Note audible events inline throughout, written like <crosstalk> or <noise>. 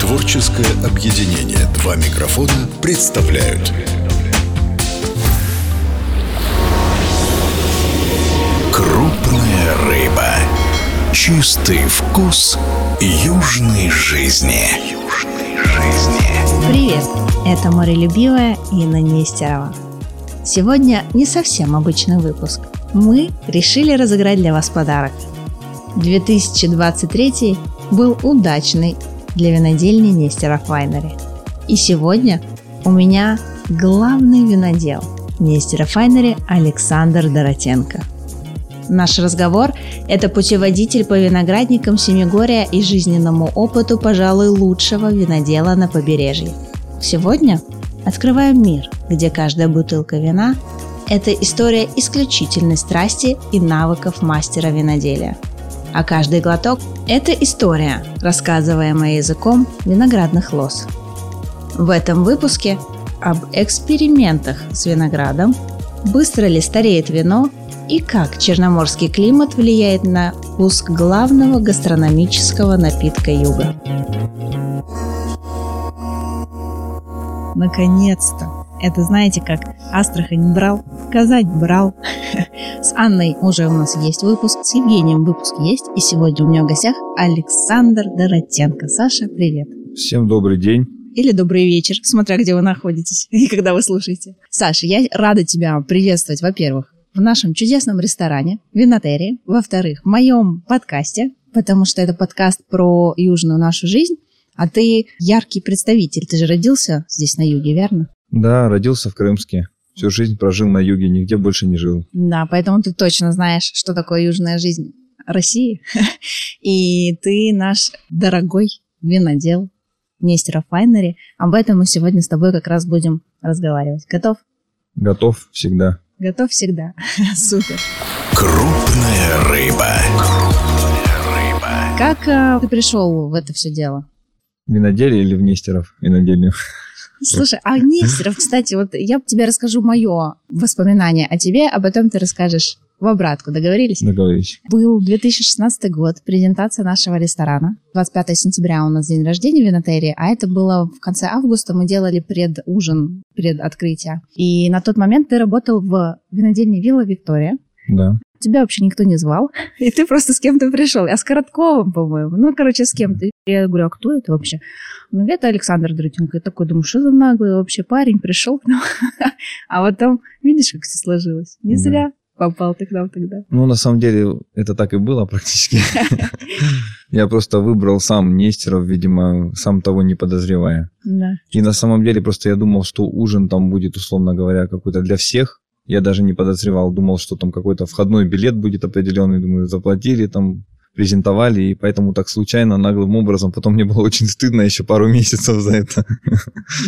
Творческое объединение «Два микрофона» представляют Крупная рыба. Чистый вкус южной жизни. Южной жизни. Привет! Это морелюбивая Инна Нестерова. Сегодня не совсем обычный выпуск. Мы решили разыграть для вас подарок. 2023 был удачный для винодельни Нестеров Вайнери. И сегодня у меня главный винодел Нестеров Вайнери Александр Доротенко – Наш разговор – это путеводитель по виноградникам Семигория и жизненному опыту, пожалуй, лучшего винодела на побережье. Сегодня открываем мир, где каждая бутылка вина – это история исключительной страсти и навыков мастера виноделия. А каждый глоток – это история, рассказываемая языком виноградных лоз. В этом выпуске об экспериментах с виноградом, быстро ли стареет вино – и как черноморский климат влияет на вкус главного гастрономического напитка юга. Наконец-то! Это знаете, как Астрахань брал, Казань брал. <laughs> Анной уже у нас есть выпуск, с Евгением выпуск есть, и сегодня у меня в гостях Александр Доротенко. Саша, привет! Всем добрый день или добрый вечер, смотря где вы находитесь <laughs> и когда вы слушаете. Саша, я рада тебя приветствовать, во-первых, в нашем чудесном ресторане Винотерии, во-вторых, в моем подкасте, потому что это подкаст про южную нашу жизнь, а ты яркий представитель. Ты же родился здесь на юге, верно? Да, родился в Крымске. Всю жизнь прожил на юге, нигде больше не жил. Да, поэтому ты точно знаешь, что такое южная жизнь России. <laughs> И ты наш дорогой винодел Нестеров Файнери. Об этом мы сегодня с тобой как раз будем разговаривать. Готов? Готов всегда. Готов всегда. <laughs> Супер. Крупная рыба. Как э, ты пришел в это все дело? Виноделие или в Нестеров винодельню? <laughs> Слушай, а Нестеров, кстати, вот я тебе расскажу мое воспоминание о тебе, а потом ты расскажешь в обратку. Договорились? Договорились. Был 2016 год, презентация нашего ресторана. 25 сентября у нас день рождения в Винотерии, а это было в конце августа. Мы делали предужин, пред открытие. И на тот момент ты работал в винодельне Вилла Виктория. Да. Тебя вообще никто не звал, и ты просто с кем-то пришел. Я с Коротковым, по-моему. Ну, короче, с кем-то. Я говорю, а кто это вообще? Он говорит, это Александр Дротенко. Я такой думаю, что за наглый вообще парень пришел к нам. <laughs> А потом, видишь, как все сложилось. Не зря попал ты к нам тогда? Ну, на самом деле, это так и было практически. <laughs> Я просто выбрал сам Нестеров, видимо, сам того не подозревая. Да. И на самом деле просто я думал, что ужин там будет, условно говоря, какой-то для всех. Я даже не подозревал, думал, что там какой-то входной билет будет определенный, думаю, заплатили там презентовали, и поэтому так случайно, наглым образом. Потом мне было очень стыдно еще пару <laughs> месяцев за это.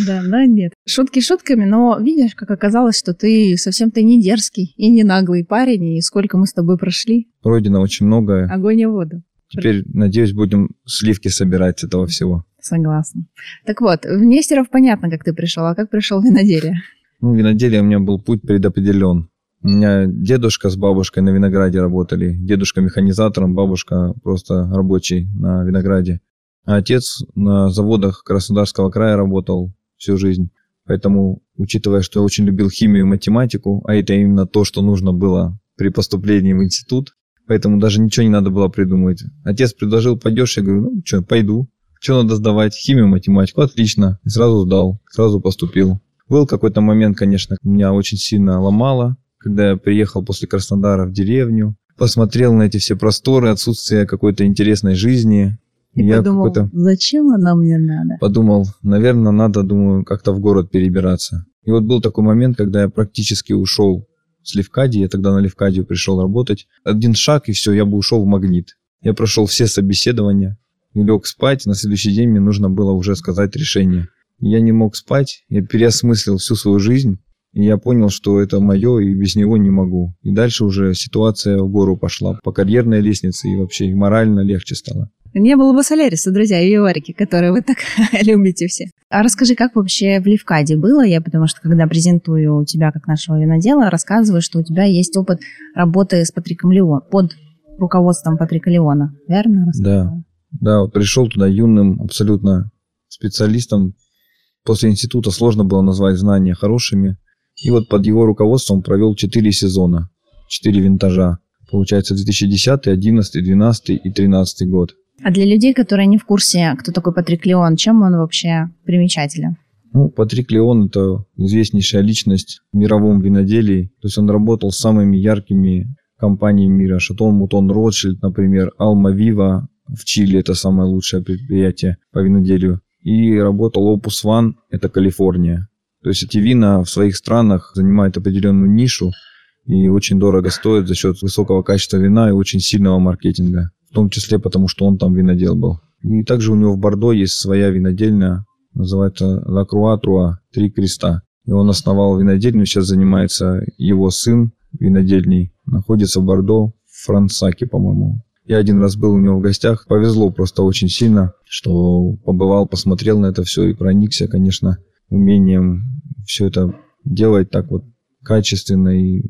Да, да, нет. Шутки шутками, но видишь, как оказалось, что ты совсем-то не дерзкий и не наглый парень, и сколько мы с тобой прошли. Пройдено очень многое. Огонь и воду. Теперь, надеюсь, будем сливки собирать с этого всего. Согласна. Так вот, в Нестеров понятно, как ты пришел, а как пришел в виноделие? Ну, виноделие у меня был путь предопределен. У меня дедушка с бабушкой на винограде работали. Дедушка механизатором, бабушка просто рабочий на винограде. А отец на заводах Краснодарского края работал всю жизнь. Поэтому, учитывая, что я очень любил химию и математику, а это именно то, что нужно было при поступлении в институт, поэтому даже ничего не надо было придумывать. Отец предложил, пойдешь? Я говорю, ну что, пойду. Что надо сдавать? Химию, математику? Отлично. И сразу сдал, сразу поступил. Был какой-то момент, конечно, меня очень сильно ломало, когда я приехал после Краснодара в деревню, посмотрел на эти все просторы, отсутствие какой-то интересной жизни. И я подумал, зачем она мне надо? Подумал, наверное, надо, думаю, как-то в город перебираться. И вот был такой момент, когда я практически ушел с Левкадии, я тогда на Левкадию пришел работать. Один шаг, и все, я бы ушел в магнит. Я прошел все собеседования, лег спать, на следующий день мне нужно было уже сказать решение. Я не мог спать, я переосмыслил всю свою жизнь, и я понял, что это мое, и без него не могу. И дальше уже ситуация в гору пошла по карьерной лестнице, и вообще и морально легче стало. Не было бы Соляриса, друзья, и Виварики, которые вы так <laughs> любите все. А расскажи, как вообще в Левкаде было? Я потому что, когда презентую тебя как нашего винодела, рассказываю, что у тебя есть опыт работы с Патриком Леон, под руководством Патрика Леона, верно? Да. Да, вот пришел туда юным абсолютно специалистом. После института сложно было назвать знания хорошими. И вот под его руководством провел 4 сезона, 4 винтажа. Получается 2010, 11, 12 и 13 год. А для людей, которые не в курсе, кто такой Патрик Леон, чем он вообще примечателен? Ну, Патрик Леон – это известнейшая личность в мировом виноделии. То есть он работал с самыми яркими компаниями мира. Шатон Мутон Ротшильд, например, Алма Вива в Чили – это самое лучшее предприятие по виноделию. И работал Opus One – это Калифорния. То есть эти вина в своих странах занимают определенную нишу и очень дорого стоят за счет высокого качества вина и очень сильного маркетинга. В том числе потому, что он там винодел был. И также у него в Бордо есть своя винодельня, называется La Trois, Три Креста. И он основал винодельню, сейчас занимается его сын винодельней. Находится в Бордо, в Франсаке, по-моему. Я один раз был у него в гостях. Повезло просто очень сильно, что побывал, посмотрел на это все и проникся, конечно, умением все это делать так вот качественно и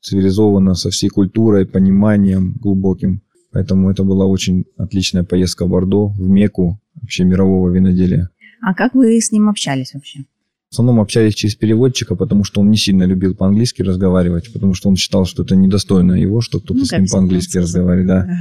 цивилизованно, со всей культурой, пониманием глубоким. Поэтому это была очень отличная поездка в Бордо, в Мекку вообще мирового виноделия. А как вы с ним общались вообще? В основном общались через переводчика, потому что он не сильно любил по-английски разговаривать, потому что он считал, что это недостойно его, что кто-то Ну, с ним по-английски разговаривает. Да. Ага.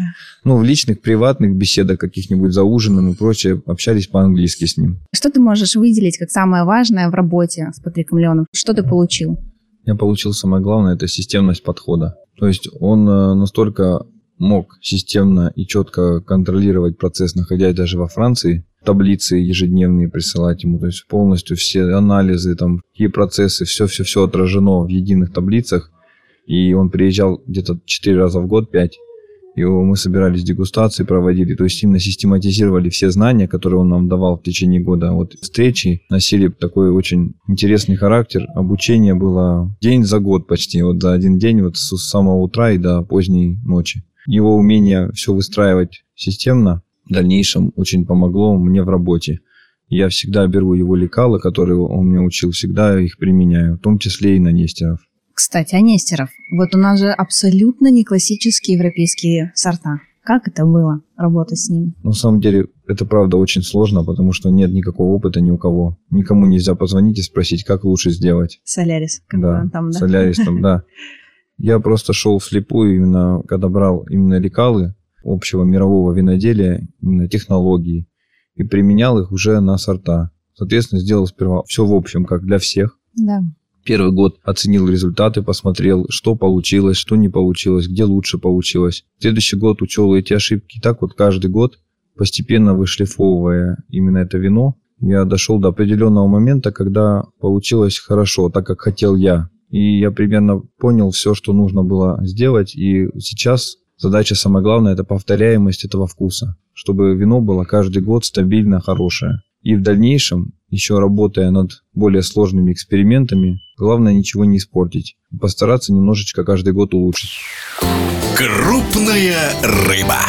Ну, в личных, приватных беседах каких-нибудь за ужином и прочее общались по-английски с ним. Что ты можешь выделить как самое важное в работе с Патриком Леоном? Что ты получил? Я получил самое главное, это системность подхода. То есть он э, настолько мог системно и четко контролировать процесс, находясь даже во Франции, таблицы ежедневные присылать ему, то есть полностью все анализы, там, какие процессы, все-все-все отражено в единых таблицах. И он приезжал где-то 4 раза в год, 5, и мы собирались дегустации, проводили, то есть именно систематизировали все знания, которые он нам давал в течение года. Вот встречи носили такой очень интересный характер. Обучение было день за год почти, вот за один день, вот с самого утра и до поздней ночи. Его умение все выстраивать системно в дальнейшем очень помогло мне в работе. Я всегда беру его лекалы, которые он мне учил, всегда их применяю, в том числе и на Нестеров. Кстати, о Нестеров. Вот у нас же абсолютно не классические европейские сорта. Как это было, работать с ними? На самом деле, это правда очень сложно, потому что нет никакого опыта ни у кого. Никому нельзя позвонить и спросить, как лучше сделать. Солярис, как да, там, да? солярис там, да. <laughs> Я просто шел вслепую, именно когда брал именно лекалы общего мирового виноделия, именно технологии, и применял их уже на сорта. Соответственно, сделал сперва все в общем, как для всех. Да. Первый год оценил результаты, посмотрел, что получилось, что не получилось, где лучше получилось. Следующий год учел эти ошибки. И так вот каждый год, постепенно вышлифовывая именно это вино, я дошел до определенного момента, когда получилось хорошо, так как хотел я. И я примерно понял все, что нужно было сделать. И сейчас задача самая главная – это повторяемость этого вкуса. Чтобы вино было каждый год стабильно хорошее. И в дальнейшем, еще работая над более сложными экспериментами, главное ничего не испортить. И постараться немножечко каждый год улучшить. Крупная рыба.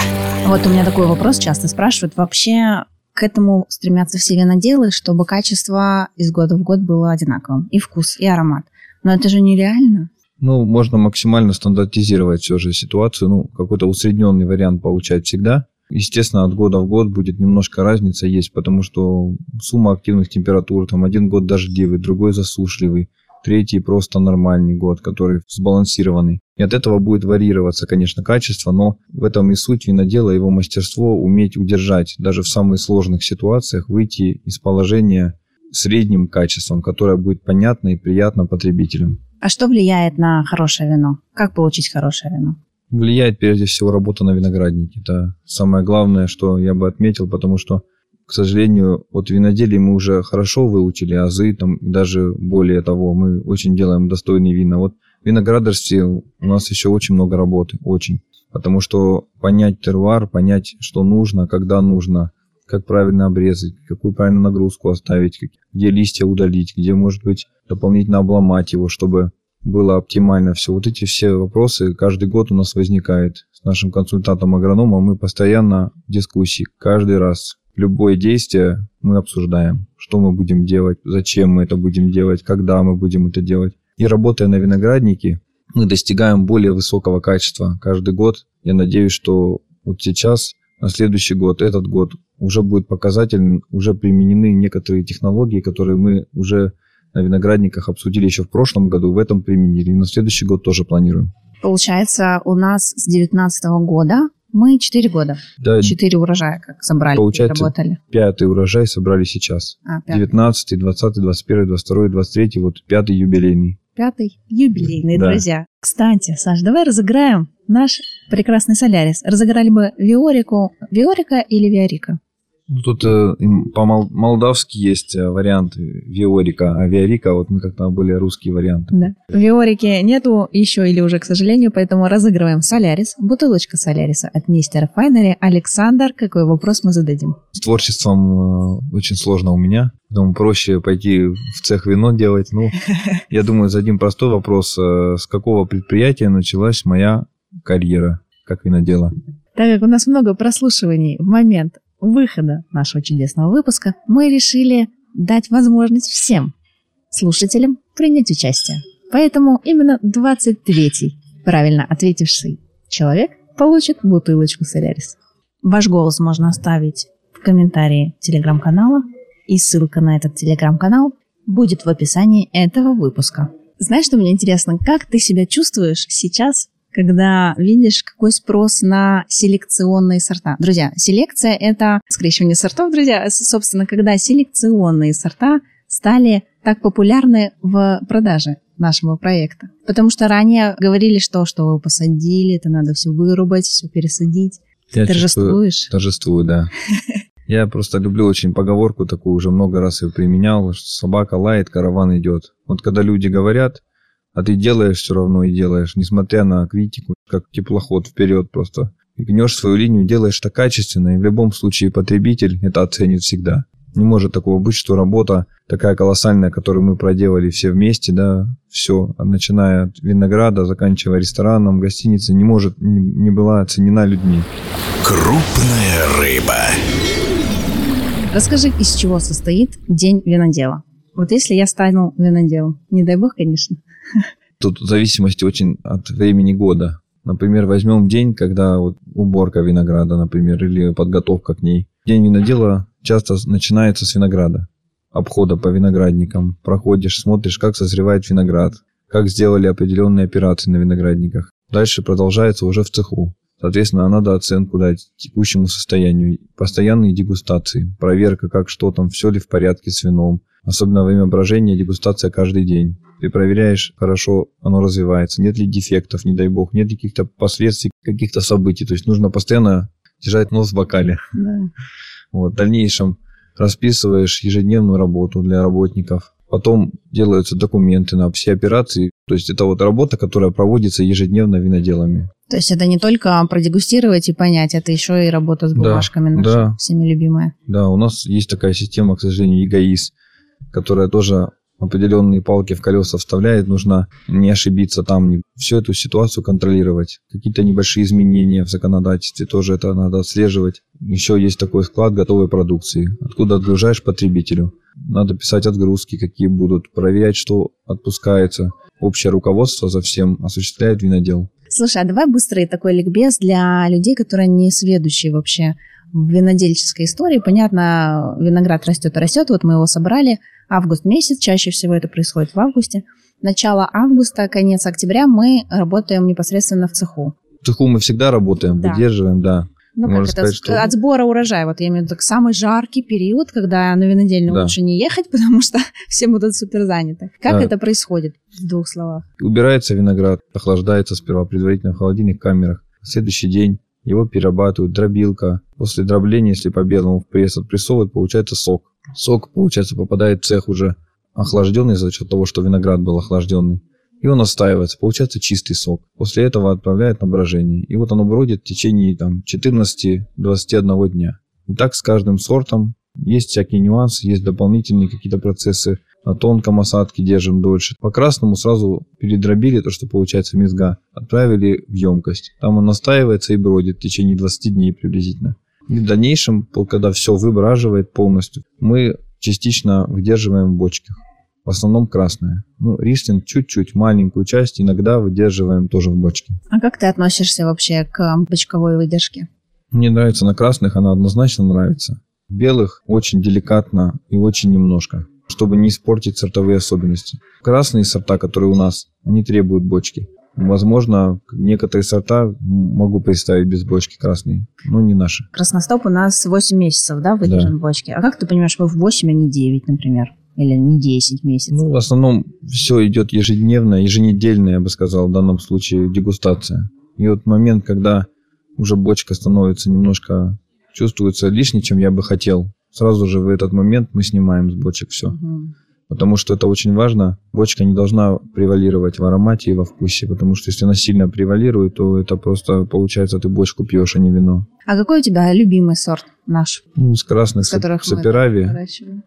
Вот у меня такой вопрос часто спрашивают. Вообще к этому стремятся все виноделы, чтобы качество из года в год было одинаковым. И вкус, и аромат. Но это же нереально. Ну, можно максимально стандартизировать все же ситуацию. Ну, какой-то усредненный вариант получать всегда. Естественно, от года в год будет немножко разница есть, потому что сумма активных температур, там один год дождливый, другой засушливый, третий просто нормальный год, который сбалансированный. И от этого будет варьироваться, конечно, качество, но в этом и суть винодела, его мастерство уметь удержать, даже в самых сложных ситуациях, выйти из положения средним качеством, которое будет понятно и приятно потребителям. А что влияет на хорошее вино? Как получить хорошее вино? Влияет прежде всего работа на винограднике. Это самое главное, что я бы отметил, потому что, к сожалению, от виноделия мы уже хорошо выучили азы, там, и даже более того, мы очень делаем достойные вина. Вот в виноградарстве у нас еще очень много работы, очень. Потому что понять тервар, понять, что нужно, когда нужно, как правильно обрезать, какую правильную нагрузку оставить, где листья удалить, где, может быть, дополнительно обломать его, чтобы было оптимально все. Вот эти все вопросы каждый год у нас возникает. С нашим консультантом-агрономом мы постоянно в дискуссии. Каждый раз любое действие мы обсуждаем. Что мы будем делать, зачем мы это будем делать, когда мы будем это делать. И работая на винограднике, мы достигаем более высокого качества каждый год. Я надеюсь, что вот сейчас на следующий год, этот год уже будет показатель, уже применены некоторые технологии, которые мы уже на виноградниках обсудили еще в прошлом году, в этом применили. И на следующий год тоже планируем. Получается, у нас с 2019 года мы 4 года. Да, 4 урожая как собрали, Получается, работали. пятый урожай собрали сейчас. А, пятый. 19, 20, 21, 22, 23, вот пятый юбилейный. Пятый юбилейный, Да. друзья. Кстати, Саш, давай разыграем наш прекрасный солярис. Разыграли бы Виорику. Виорика или Виорика? Ну, Тут э, по-молдавски есть э, вариант Виорика, а Виорика, вот мы как-то более русские варианты. Да. Виорики нету еще или уже, к сожалению, поэтому разыгрываем солярис. Бутылочка соляриса от мистера Файнери. Александр, какой вопрос мы зададим? С творчеством э, очень сложно у меня, поэтому проще пойти в цех вино делать. Ну, <laughs> я думаю, зададим простой вопрос. С какого предприятия началась моя карьера как винодела? Так как у нас много прослушиваний в момент выхода нашего чудесного выпуска, мы решили дать возможность всем слушателям принять участие. Поэтому именно 23-й правильно ответивший человек получит бутылочку Солярис. Ваш голос можно оставить в комментарии телеграм-канала, и ссылка на этот телеграм-канал будет в описании этого выпуска. Знаешь, что мне интересно, как ты себя чувствуешь сейчас когда видишь, какой спрос на селекционные сорта. Друзья, селекция – это скрещивание сортов, друзья. Собственно, когда селекционные сорта стали так популярны в продаже нашего проекта. Потому что ранее говорили, что что вы посадили, это надо все вырубать, все пересадить. Я Торжествуешь? Торжествую, да. <laughs> Я просто люблю очень поговорку такую, уже много раз ее применял, что собака лает, караван идет. Вот когда люди говорят, а ты делаешь все равно и делаешь, несмотря на критику, как теплоход вперед просто. И гнешь свою линию, делаешь это качественно, и в любом случае потребитель это оценит всегда. Не может такого быть, что работа такая колоссальная, которую мы проделали все вместе, да, все, начиная от винограда, заканчивая рестораном, гостиницей, не может, не, не была оценена людьми. Крупная рыба. Расскажи, из чего состоит день винодела? Вот если я стану виноделом, не дай бог, конечно. Тут в зависимости очень от времени года. Например, возьмем день, когда вот уборка винограда, например, или подготовка к ней. День винодела часто начинается с винограда. Обхода по виноградникам. Проходишь, смотришь, как созревает виноград, как сделали определенные операции на виноградниках. Дальше продолжается уже в цеху. Соответственно, надо оценку дать текущему состоянию. Постоянные дегустации, проверка, как что там, все ли в порядке с вином. Особенно во время брожения дегустация каждый день. Ты проверяешь, хорошо оно развивается, нет ли дефектов, не дай бог, нет ли каких-то последствий, каких-то событий. То есть нужно постоянно держать нос в бокале. Да. Вот, в дальнейшем расписываешь ежедневную работу для работников. Потом делаются документы на все операции. То есть это вот работа, которая проводится ежедневно виноделами. То есть это не только продегустировать и понять, это еще и работа с Да, бумажками наша, да. всеми любимая. Да, у нас есть такая система, к сожалению, эгоиз, которая тоже определенные палки в колеса вставляет. Нужно не ошибиться там, не- всю эту ситуацию контролировать. Какие-то небольшие изменения в законодательстве тоже это надо отслеживать. Еще есть такой склад готовой продукции, откуда отгружаешь потребителю. Надо писать отгрузки, какие будут, проверять, что отпускается. Общее руководство за всем осуществляет винодел. Слушай, а давай быстрый такой ликбез для людей, которые не сведущие вообще в винодельческой истории. Понятно, виноград растет и растет, вот мы его собрали, август месяц, чаще всего это происходит в августе. Начало августа, конец октября мы работаем непосредственно в цеху. В цеху мы всегда работаем, Да. выдерживаем, да. Ну, Можно как это, сказать, с- что- от сбора урожая. Вот я имею в виду самый жаркий период, когда на винодельню Да. лучше не ехать, <laughs> потому что все будут супер заняты. Как Да. это происходит в двух словах? Убирается виноград, охлаждается сперва предварительно в холодильных камерах. Следующий день его перерабатывают, дробилка. После дробления, если по белому в пресс отпрессовывают, получается сок. Сок, получается, попадает в цех уже охлажденный за счет того, что виноград был охлажденный. И он остаивается, получается чистый сок. После этого отправляют на брожение. И вот оно бродит в течение там, 14-21 дня. И так с каждым сортом есть всякие нюансы, есть дополнительные какие-то процессы. На тонком осадке держим дольше. По красному сразу передробили то, что получается мезга, отправили в емкость. Там он настаивается и бродит в течение 20 дней приблизительно. И в дальнейшем, когда все выбраживает полностью, мы частично выдерживаем в бочках. В основном красное. Ну, рислинг чуть-чуть, маленькую часть иногда выдерживаем тоже в бочке. А как ты относишься вообще к бочковой выдержке? Мне нравится на красных, она однозначно нравится. Белых очень деликатно и очень немножко, чтобы не испортить сортовые особенности. Красные сорта, которые у нас, они требуют бочки. Возможно, некоторые сорта могу представить без бочки красные, но не наши. Красностоп у нас 8 месяцев, да, выдержан да. в бочке. А как ты понимаешь, мы в 8, а не 9, например? Или не 10 месяцев? Ну, в основном все идет ежедневно, еженедельно, я бы сказал, в данном случае дегустация. И вот момент, когда уже бочка становится немножко, чувствуется лишней, чем я бы хотел, сразу же в этот момент мы снимаем с бочек все. Угу потому что это очень важно. Бочка не должна превалировать в аромате и во вкусе, потому что если она сильно превалирует, то это просто получается ты бочку пьешь, а не вино. А какой у тебя любимый сорт наш? Ну, с красных саперави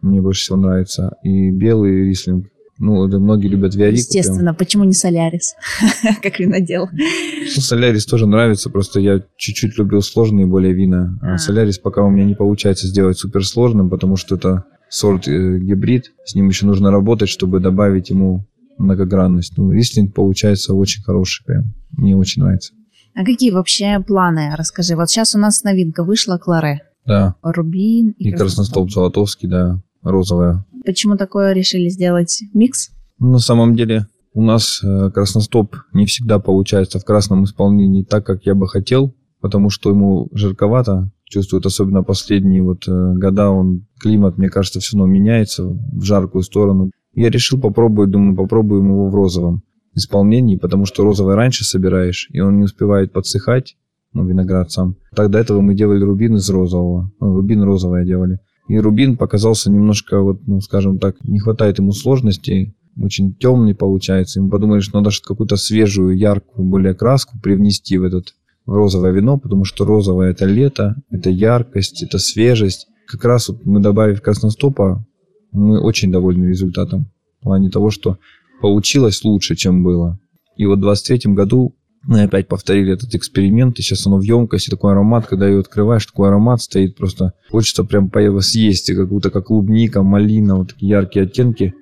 мне больше всего нравится. И белый рислинг. Ну, да, многие любят Виарику. Естественно, прям. почему не Солярис, <laughs> как винодел? Ну, Солярис тоже нравится, просто я чуть-чуть любил сложные более вина. А, а Солярис пока у меня не получается сделать суперсложным, потому что это сорт э, гибрид, с ним еще нужно работать, чтобы добавить ему многогранность. Ну, рислинг получается очень хороший, прям. Мне очень нравится. А какие вообще планы? Расскажи. Вот сейчас у нас новинка вышла Кларе. Да. Рубин и, и Красностолб Золотовский, да, розовая. Почему такое решили сделать микс? На самом деле у нас э, Красностоп не всегда получается в красном исполнении так, как я бы хотел, потому что ему жарковато, чувствует, особенно последние вот э, года, он, климат, мне кажется, все равно меняется в жаркую сторону. Я решил попробовать, думаю, попробуем его в розовом исполнении, потому что розовый раньше собираешь, и он не успевает подсыхать, ну, виноград сам. Так до этого мы делали рубин из розового, ну, рубин розовое делали. И рубин показался немножко, вот, ну, скажем так, не хватает ему сложности, очень темный получается. И мы подумали, что надо какую-то свежую, яркую, более краску привнести в этот в розовое вино, потому что розовое это лето, это яркость, это свежесть. Как раз вот мы добавив красностопа, мы очень довольны результатом. В плане того, что получилось лучше, чем было. И вот в 23 году мы опять повторили этот эксперимент, и сейчас оно в емкости, такой аромат, когда ее открываешь, такой аромат стоит, просто хочется прям съесть, как будто как клубника, малина, вот такие яркие оттенки.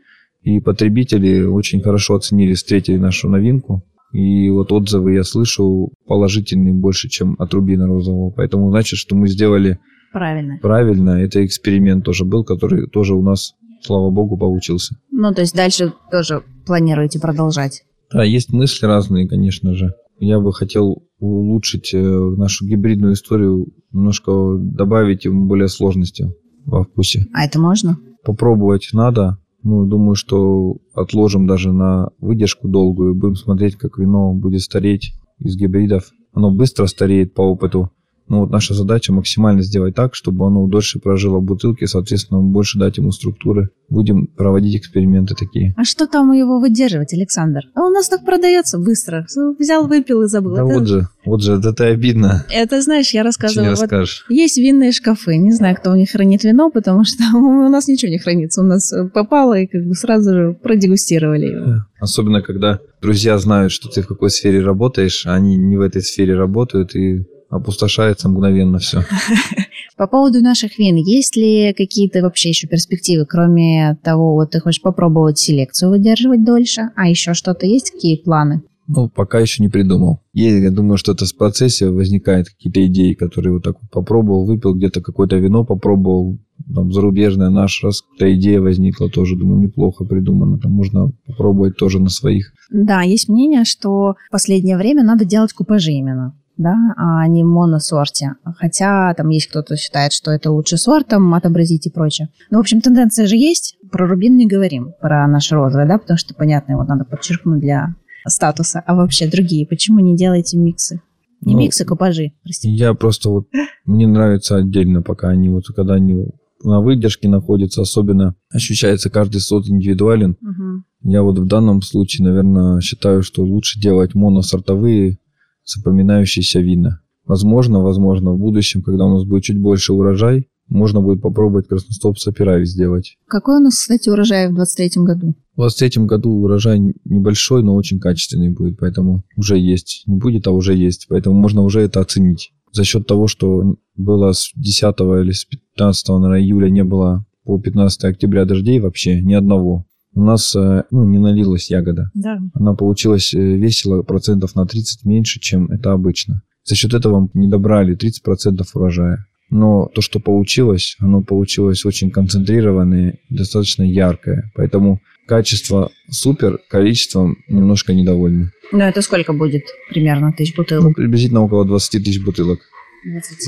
И потребители очень хорошо оценили, встретили нашу новинку. И вот отзывы я слышу положительные больше, чем от Рубина Розового. Поэтому значит, что мы сделали правильно. Правильно. Это эксперимент тоже был, который тоже у нас, слава богу, получился. Ну, то есть дальше тоже планируете продолжать? Да, есть мысли разные, конечно же. Я бы хотел улучшить э, нашу гибридную историю, немножко добавить ему более сложности во вкусе. А это можно? Попробовать надо. Ну, думаю, что отложим даже на выдержку долгую, будем смотреть, как вино будет стареть из гибридов. Оно быстро стареет по опыту, ну вот наша задача максимально сделать так, чтобы оно дольше прожило в бутылке, соответственно, больше дать ему структуры. Будем проводить эксперименты такие. А что там его выдерживать, Александр? А у нас так продается быстро. Взял, выпил и забыл. Да это... вот же, вот же, это обидно. Это, знаешь, я рассказываю. Не расскажешь. Вот есть винные шкафы. Не знаю, кто у них хранит вино, потому что <laughs> у нас ничего не хранится. У нас попало и как бы сразу же продегустировали его. Особенно, когда друзья знают, что ты в какой сфере работаешь, а они не в этой сфере работают, и опустошается мгновенно все. <laughs> По поводу наших вин, есть ли какие-то вообще еще перспективы, кроме того, вот ты хочешь попробовать селекцию выдерживать дольше, а еще что-то есть, какие планы? Ну, пока еще не придумал. Я думаю, что это в процессе возникают какие-то идеи, которые вот так вот попробовал, выпил где-то какое-то вино, попробовал, там, зарубежное наш, раз какая-то идея возникла, тоже, думаю, неплохо придумано, там можно попробовать тоже на своих. Да, есть мнение, что в последнее время надо делать купажи именно да, а не моносорте. Хотя там есть кто-то считает, что это лучше сортом отобразить и прочее. Ну, в общем, тенденция же есть. Про рубин не говорим, про наш розовый, да, потому что, понятно, его надо подчеркнуть для статуса. А вообще другие, почему не делаете миксы? Не ну, миксы, купажи, простите. Я просто вот, мне нравится отдельно, пока они вот, когда они на выдержке находятся, особенно ощущается каждый сорт индивидуален. Угу. Я вот в данном случае, наверное, считаю, что лучше делать моносортовые запоминающиеся вина. Возможно, возможно, в будущем, когда у нас будет чуть больше урожай, можно будет попробовать красностоп сапирави сделать. Какой у нас, кстати, урожай в 23 году? В 23 году урожай небольшой, но очень качественный будет, поэтому уже есть. Не будет, а уже есть, поэтому можно уже это оценить. За счет того, что было с 10 или с 15 наверное, июля не было по 15 октября дождей вообще, ни одного у нас э, ну, не налилась ягода. Да. Она получилась э, весила процентов на 30 меньше, чем это обычно. За счет этого не добрали 30% урожая. Но то, что получилось, оно получилось очень концентрированное, достаточно яркое. Поэтому качество супер, количеством немножко недовольны. Ну, это сколько будет примерно тысяч бутылок? Ну, приблизительно около 20 тысяч бутылок.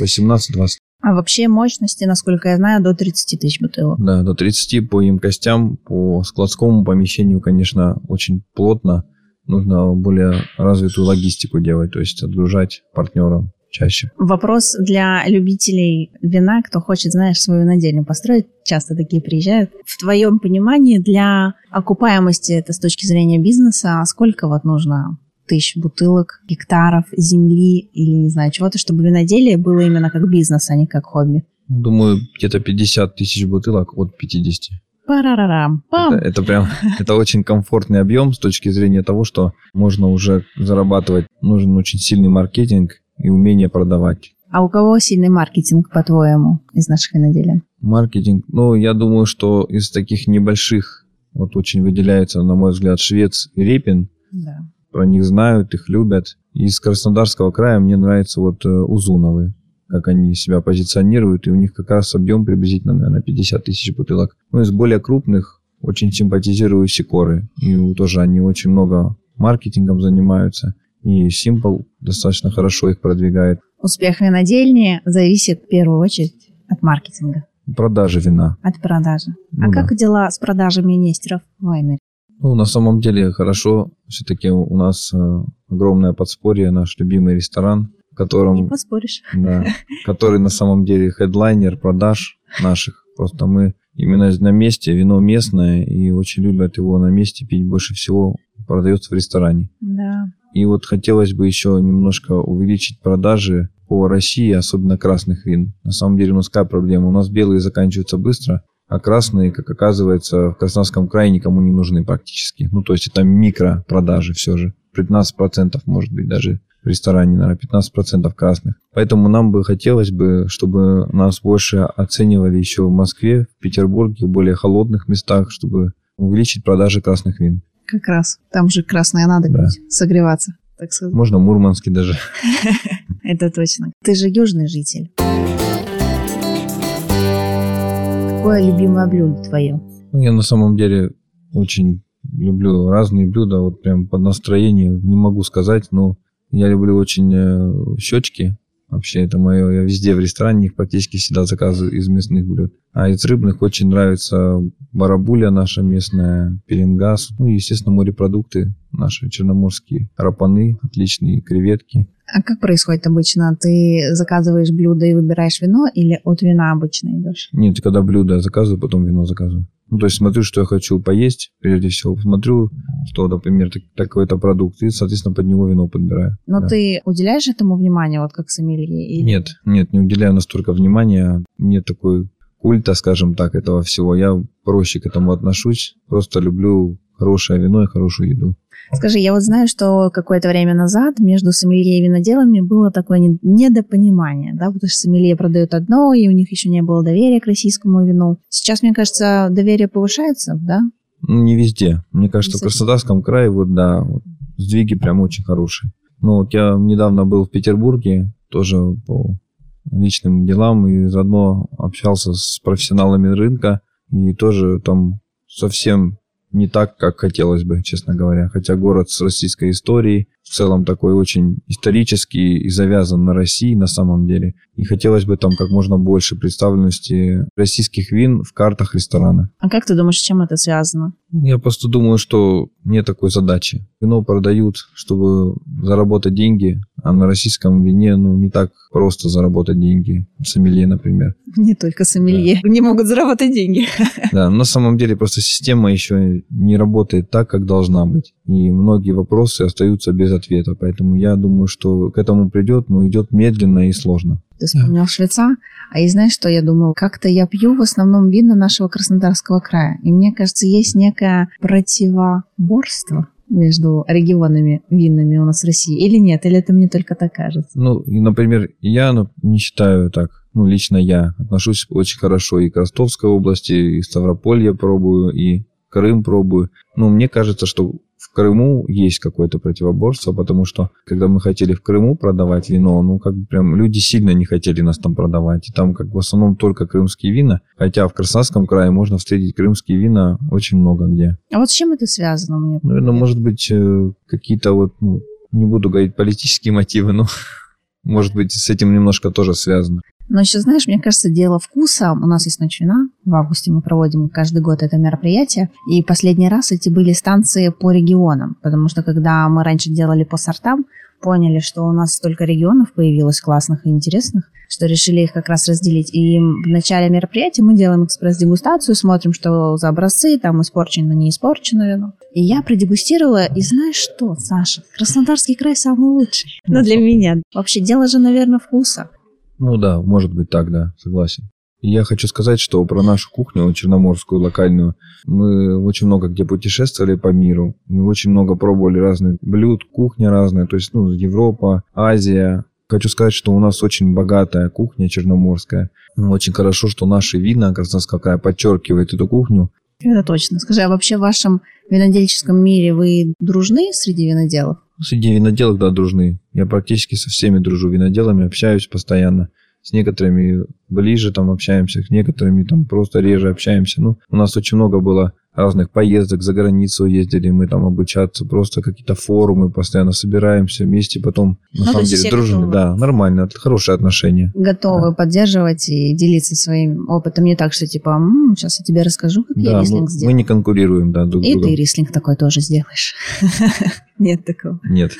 18-20. А вообще мощности, насколько я знаю, до 30 тысяч бутылок. Да, до 30 по емкостям, по складскому помещению, конечно, очень плотно. Нужно более развитую логистику делать, то есть отгружать партнерам чаще. Вопрос для любителей вина, кто хочет, знаешь, свою винодельню построить, часто такие приезжают. В твоем понимании для окупаемости это с точки зрения бизнеса, сколько вот нужно тысяч бутылок, гектаров земли или, не знаю, чего-то, чтобы виноделие было именно как бизнес, а не как хобби? Думаю, где-то 50 тысяч бутылок от 50. Парарарам. Пам. Это, это прям, <laughs> это очень комфортный объем с точки зрения того, что можно уже зарабатывать. Нужен очень сильный маркетинг и умение продавать. А у кого сильный маркетинг, по-твоему, из наших виноделин? Маркетинг? Ну, я думаю, что из таких небольших вот очень выделяется, на мой взгляд, Швец и Репин. Да про них знают, их любят. Из Краснодарского края мне нравится вот э, Узуновы, как они себя позиционируют, и у них как раз объем приблизительно, наверное, 50 тысяч бутылок. Ну, из более крупных очень симпатизирую Сикоры, и тоже они очень много маркетингом занимаются, и Simple достаточно хорошо их продвигает. Успех винодельни зависит в первую очередь от маркетинга. Продажи вина. От продажи. А ну, а да. как дела с продажами Нестеров в Вайнере? Ну, на самом деле хорошо. Все-таки у нас э, огромное подспорье, наш любимый ресторан, в котором... Не поспоришь. Да, <laughs> который на самом деле хедлайнер продаж наших. Просто мы именно на месте, вино местное, и очень любят его на месте пить больше всего продается в ресторане. Да. И вот хотелось бы еще немножко увеличить продажи по России, особенно красных вин. На самом деле у нас какая проблема? У нас белые заканчиваются быстро, а красные, как оказывается, в Краснодарском крае никому не нужны практически. Ну, то есть это микропродажи все же. 15% может быть даже в ресторане, наверное, 15% красных. Поэтому нам бы хотелось бы, чтобы нас больше оценивали еще в Москве, в Петербурге, в более холодных местах, чтобы увеличить продажи красных вин. Как раз. Там же красное надо да. пить, согреваться, так сказать. Можно мурманский даже. <laughs> Это точно. Ты же южный житель какое любимое блюдо твое? Ну, я на самом деле очень люблю разные блюда, вот прям под настроение не могу сказать, но я люблю очень э, щечки. Вообще это мое, я везде в ресторане их практически всегда заказываю из мясных блюд. А из рыбных очень нравится барабуля наша местная, пеленгас, ну и, естественно, морепродукты наши черноморские, рапаны, отличные креветки. А как происходит обычно? Ты заказываешь блюдо и выбираешь вино или от вина обычно идешь? Нет, когда блюдо заказываю, потом вино заказываю. Ну, то есть смотрю, что я хочу поесть, прежде всего. Смотрю, что, например, такой-то продукт, и, соответственно, под него вино подбираю. Но да. ты уделяешь этому внимание, вот как сомелье? Или... Нет, нет, не уделяю настолько внимания. Нет такой культа, скажем так, этого всего. Я проще к этому отношусь. Просто люблю хорошее вино и хорошую еду. Скажи, я вот знаю, что какое-то время назад между сомелье и виноделами было такое недопонимание, да, потому что сомелье продают одно, и у них еще не было доверия к российскому вину. Сейчас, мне кажется, доверие повышается, да? Не везде. Мне кажется, в Краснодарском крае вот, да, вот, сдвиги прям очень хорошие. Ну, вот я недавно был в Петербурге, тоже по личным делам, и заодно общался с профессионалами рынка, и тоже там совсем не так, как хотелось бы, честно говоря. Хотя город с российской историей, в целом такой очень исторический и завязан на России на самом деле. И хотелось бы там как можно больше представленности российских вин в картах ресторана. А как ты думаешь, с чем это связано? Я просто думаю, что нет такой задачи. Вино продают, чтобы заработать деньги, а на российском вине ну, не так просто заработать деньги. Сомелье, например. <laughs> Не только сомелье. Да. Не могут заработать деньги. <laughs> Да, на самом деле просто система еще не работает так, как должна быть. И многие вопросы остаются без ответа. Поэтому я думаю, что к этому придет, но идет медленно и сложно. Ты вспомнил да. швеца, а и знаешь, что я думаю? Как-то я пью в основном вина нашего Краснодарского края. И мне кажется, есть некое противоборство между регионами винными у нас в России или нет? Или это мне только так кажется? Ну, и, например, я ну, не считаю так. Ну, лично я отношусь очень хорошо и к Ростовской области, и Ставрополье пробую, и Крым пробую. Ну, мне кажется, что в Крыму есть какое-то противоборство, потому что когда мы хотели в Крыму продавать вино, ну как бы прям люди сильно не хотели нас там продавать. И там как в основном только крымские вина, хотя в Краснодарском крае можно встретить крымские вина очень много где. А вот с чем это связано? Мне Наверное, может быть, э, какие-то вот, ну, не буду говорить политические мотивы, но <laughs> может быть, с этим немножко тоже связано. Но еще, знаешь, мне кажется, дело вкуса. У нас есть ночь вина. В августе мы проводим каждый год это мероприятие. И последний раз эти были станции по регионам. Потому что когда мы раньше делали по сортам, поняли, что у нас столько регионов появилось классных и интересных, что решили их как раз разделить. И в начале мероприятия мы делаем экспресс-дегустацию, смотрим, что за образцы, там испорчено, не испорчено вино. И я продегустировала, и знаешь что, Саша, Краснодарский край самый лучший. Ну, для меня. Вообще, дело же, наверное, вкуса. Ну да, может быть так, да, согласен. Я хочу сказать, что про нашу кухню черноморскую, локальную, мы очень много где путешествовали по миру, и очень много пробовали разных блюд, кухня разная, то есть ну, Европа, Азия. Хочу сказать, что у нас очень богатая кухня черноморская. Ну, очень хорошо, что наши вина, Краснодарская какая подчеркивает эту кухню. Это точно. Скажи, а вообще в вашем винодельческом мире вы дружны среди виноделов? Среди виноделов, да, дружны. Я практически со всеми дружу виноделами, общаюсь постоянно. С некоторыми ближе там общаемся, с некоторыми там просто реже общаемся. Ну, у нас очень много было разных поездок за границу ездили, мы там обучаться, просто какие-то форумы, постоянно собираемся вместе, потом на Ну, самом деле готовы. Да, нормально, это хорошие отношения. Готовы поддерживать и делиться своим опытом. Не так, что типа, «М, сейчас я тебе расскажу, как я Да, мы, рислинг мы сделал. не конкурируем, да, друг И другом. ты рислинг такой тоже сделаешь. <laughs> Нет такого. Нет.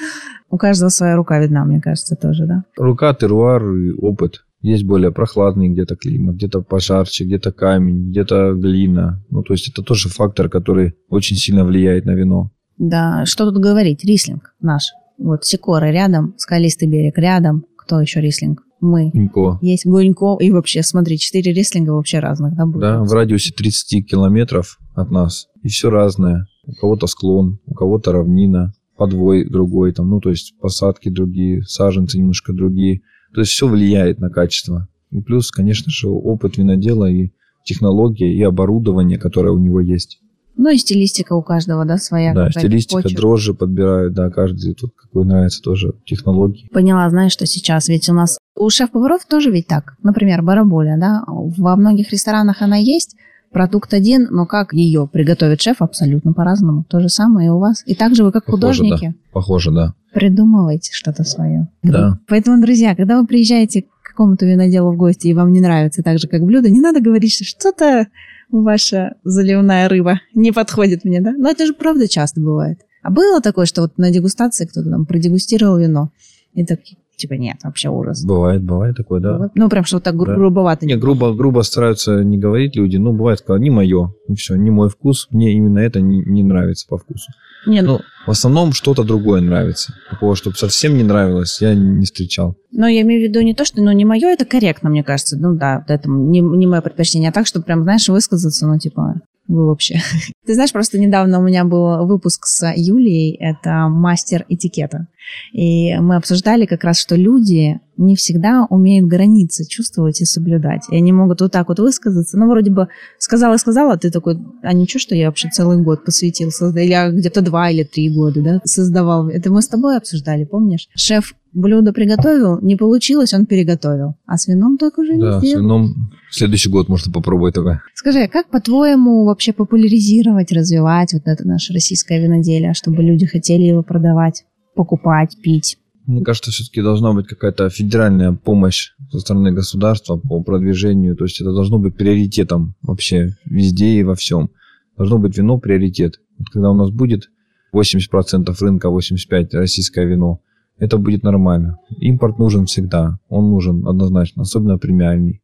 У каждого своя рука видна, мне кажется, тоже, да? Рука, теруар и опыт. Есть более прохладный где-то климат, где-то пожарче, где-то камень, где-то глина. Ну, то есть это тоже фактор, который очень сильно влияет на вино. Да, что тут говорить, рислинг наш. Вот Сикора рядом, скалистый берег рядом. Кто еще рислинг? Мы. Гунько. Есть Гунько, и вообще, смотри, четыре рислинга вообще разных, да, будет? Да, в радиусе 30 километров от нас. И все разное. У кого-то склон, у кого-то равнина, подвой другой, там, ну, то есть посадки другие, саженцы немножко другие. То есть все влияет на качество. И плюс, конечно же, опыт винодела и технология, и оборудование, которое у него есть. Ну и стилистика у каждого, да, своя. да, стилистика, почерк. дрожжи подбирают, да, каждый тут какой нравится тоже технологии. Поняла, знаешь, что сейчас ведь у нас у шеф-поваров тоже ведь так. Например, бараболя, да, во многих ресторанах она есть, продукт один, но как ее приготовит шеф абсолютно по-разному. То же самое и у вас. И также вы как Похоже, художники Похоже, да. придумываете что-то свое. Да. Поэтому, друзья, когда вы приезжаете к какому-то виноделу в гости и вам не нравится так же, как блюдо, не надо говорить, что что-то ваша заливная рыба не подходит мне, да? Но это же правда часто бывает. А было такое, что вот на дегустации кто-то там продегустировал вино, и так, типа, нет, вообще ужас. Бывает, бывает такое, да. Ну, прям что-то гру- Да. грубовато. Не, грубо, грубо стараются не говорить люди. Ну, бывает, сказать, не мое. И все, не мой вкус. Мне именно это не, не нравится по вкусу. Не, ну, Ну, в основном что-то другое нравится. Такого, чтобы совсем не нравилось, я не встречал. но я имею в виду не то, что, ну, не мое, это корректно, мне кажется. Ну, да, это не, не мое предпочтение, а так, что прям, знаешь, высказаться, ну, типа, вы вообще. <laughs> Ты знаешь, просто недавно у меня был выпуск с Юлией, это мастер этикета. И мы обсуждали как раз, что люди не всегда умеют границы чувствовать и соблюдать. И они могут вот так вот высказаться. Ну, вроде бы сказала-сказала, а ты такой, а ничего, что я вообще целый год посвятил, или я где-то два или три года, да, создавал. Это мы с тобой обсуждали, помнишь? Шеф блюдо приготовил, не получилось, он переготовил. А с вином так уже Да, не с сделал. вином в следующий год можно попробовать такое. Скажи, а как по-твоему вообще популяризировать, развивать вот это наше российское виноделие, чтобы люди хотели его продавать, покупать, пить? Мне кажется, все-таки должна быть какая-то федеральная помощь со стороны государства по продвижению. То есть это должно быть приоритетом вообще везде и во всем. Должно быть вино приоритет. Вот когда у нас будет 80% рынка, 85% российское вино, это будет нормально. Импорт нужен всегда. Он нужен однозначно, особенно премиальный.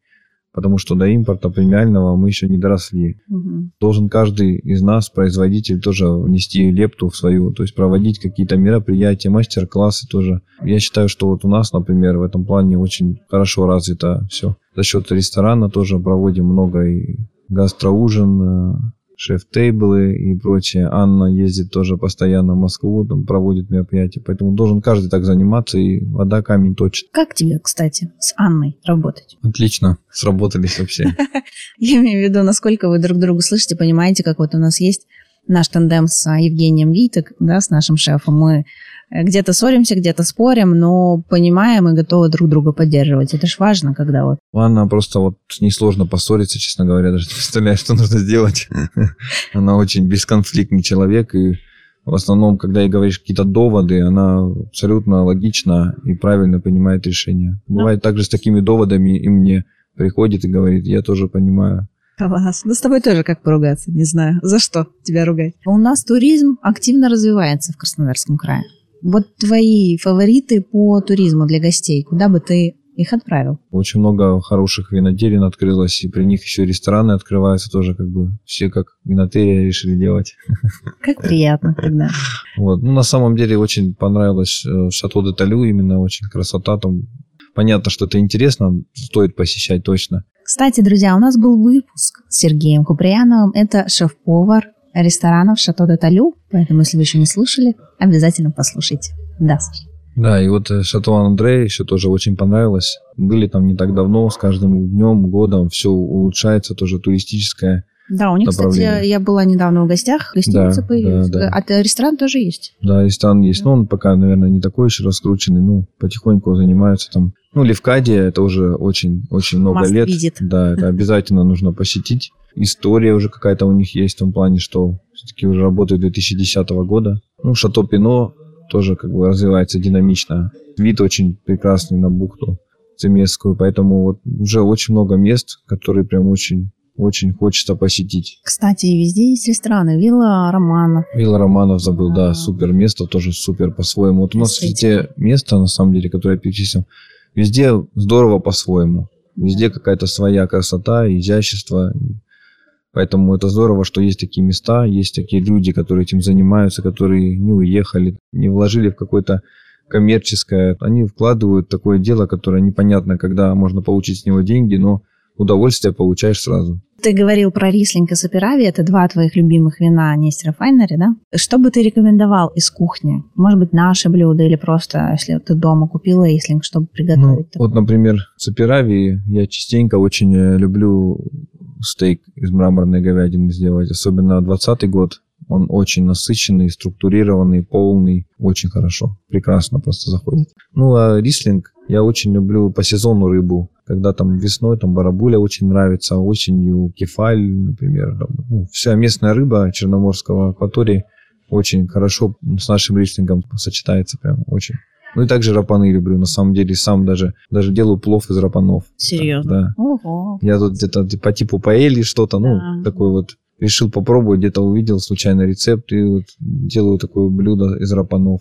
Потому что до импорта премиального мы еще не доросли. Мгм. Должен каждый из нас, производитель, тоже внести лепту в свою, то есть проводить какие-то мероприятия, мастер-классы тоже. Я считаю, что вот у нас, например, в этом плане очень хорошо развито все. За счет ресторана тоже проводим много и гастроужин, э, шеф-тейблы и прочее. Анна ездит тоже постоянно в Москву, там проводит мероприятия, поэтому должен каждый так заниматься, и вода камень точит. Как тебе, кстати, с Анной работать? Отлично, сработались вообще. <laughs> Я имею в виду, насколько вы друг другу слышите, понимаете, как вот у нас есть наш тандем с Евгением Витек, да, с нашим шефом. Мы где-то ссоримся, где-то спорим, но понимаем и готовы друг друга поддерживать. Это ж важно, когда вот... Она просто вот с ней сложно поссориться, честно говоря, даже не представляю, что нужно сделать. <laughs> Она очень бесконфликтный человек, и в основном, когда ей говоришь какие-то доводы, она абсолютно логично и правильно понимает решение. Бывает также с такими доводами и мне приходит и говорит, я тоже понимаю. Класс. Ну, с тобой тоже как поругаться, не знаю. За что тебя ругать? У нас туризм активно развивается в Краснодарском крае. Вот твои фавориты по туризму для гостей, куда бы ты их отправил? Очень много хороших виноделин открылось, и при них еще рестораны открываются тоже, как бы все как винотерия решили делать. <laughs> Как приятно тогда. Вот. Ну, на самом деле очень понравилось э, Шато де Талю, именно очень красота там. Понятно, что это интересно, стоит посещать точно. Кстати, друзья, у нас был выпуск с Сергеем Куприяновым. Это шеф-повар ресторанов Шато де Талю. Поэтому, если вы еще не слушали, обязательно послушайте. Да, Саша. Да, и вот э, Шато Андре еще тоже очень понравилось. Были там не так давно, с каждым днем, годом все улучшается, тоже туристическое да, у них, кстати, я была недавно в гостях, гостиница да, появилась. Да, да. А ресторан тоже есть? Да, ресторан есть. Да. Но он пока, наверное, не такой еще раскрученный. Ну, потихоньку занимаются там. Ну, Левкадия, это уже очень-очень много Must лет. Visit. Да, это <laughs> обязательно нужно посетить. История уже какая-то у них есть в том плане, что все-таки уже работает 2010 года. Ну, Шато Пино тоже как бы развивается динамично. Вид очень прекрасный на бухту Цемесскую, поэтому вот уже очень много мест, которые прям очень очень хочется посетить. Кстати, везде есть рестораны. Вилла Романов. Вилла Романов забыл, да, супер место, тоже супер по-своему. Вот у нас везде место, на самом деле, которое я перечислил, везде здорово по-своему. Везде какая-то своя красота, изящество. Поэтому это здорово, что есть такие места, есть такие люди, которые этим занимаются, которые не уехали, не вложили в какое-то коммерческое. Они вкладывают такое дело, которое непонятно, когда можно получить с него деньги, но удовольствие получаешь сразу. Ты говорил про рислинг и саперави, это два твоих любимых вина Нестера Файнери, да? Что бы ты рекомендовал из кухни? Может быть, наше блюдо или просто, если ты дома купила рислинг, чтобы приготовить? Ну, вот, например, саперави я частенько очень э, люблю стейк из мраморной говядины сделать, особенно 20 год. Он очень насыщенный, структурированный, полный, очень хорошо, прекрасно просто заходит. Ну, а рислинг я очень люблю по сезону рыбу когда там весной там барабуля очень нравится, осенью кефаль, например. Там, ну, вся местная рыба черноморского акватории очень хорошо с нашим рислингом сочетается прям очень. Ну и также рапаны люблю, на самом деле, сам даже, даже делаю плов из рапанов. Серьезно? Да. Ого. Я тут где-то по типу паэли что-то, ну, да. такой вот решил попробовать, где-то увидел случайно рецепт и вот делаю такое блюдо из рапанов.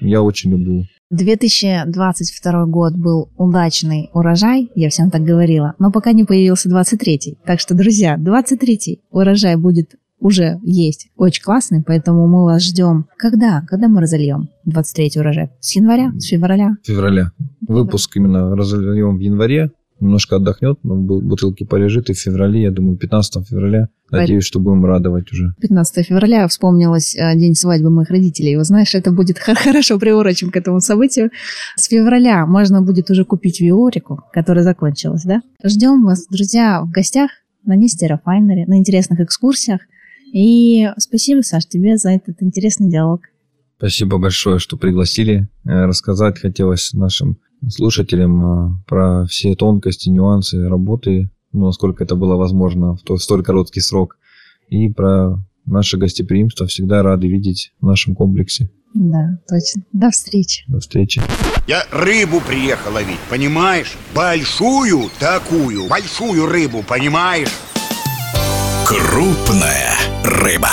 Я очень люблю. 2022 год был удачный урожай, я всем так говорила, но пока не появился 23 Так что, друзья, 23 урожай будет уже есть. Очень классный, поэтому мы вас ждем. Когда? Когда мы разольем 23 урожай? С января? С февраля? Февраля. Выпуск именно разольем в январе немножко отдохнет, но бутылки полежит, и в феврале, я думаю, 15 февраля, надеюсь, что будем радовать уже. 15 февраля вспомнилось э, день свадьбы моих родителей. Вы знаешь, это будет <laughs> хорошо приурочим к этому событию. С февраля можно будет уже купить виорику, которая закончилась, да? Ждем вас, друзья, в гостях на Нестеро Файнере, на интересных экскурсиях. И спасибо, Саш, тебе за этот интересный диалог. Спасибо большое, что пригласили. Э, рассказать хотелось нашим слушателям а, про все тонкости, нюансы работы, ну, насколько это было возможно в столь короткий срок, и про наше гостеприимство. Всегда рады видеть в нашем комплексе. Да, точно. До встречи. До встречи. Я рыбу приехал ловить, понимаешь? Большую такую, большую рыбу, понимаешь? Крупная рыба.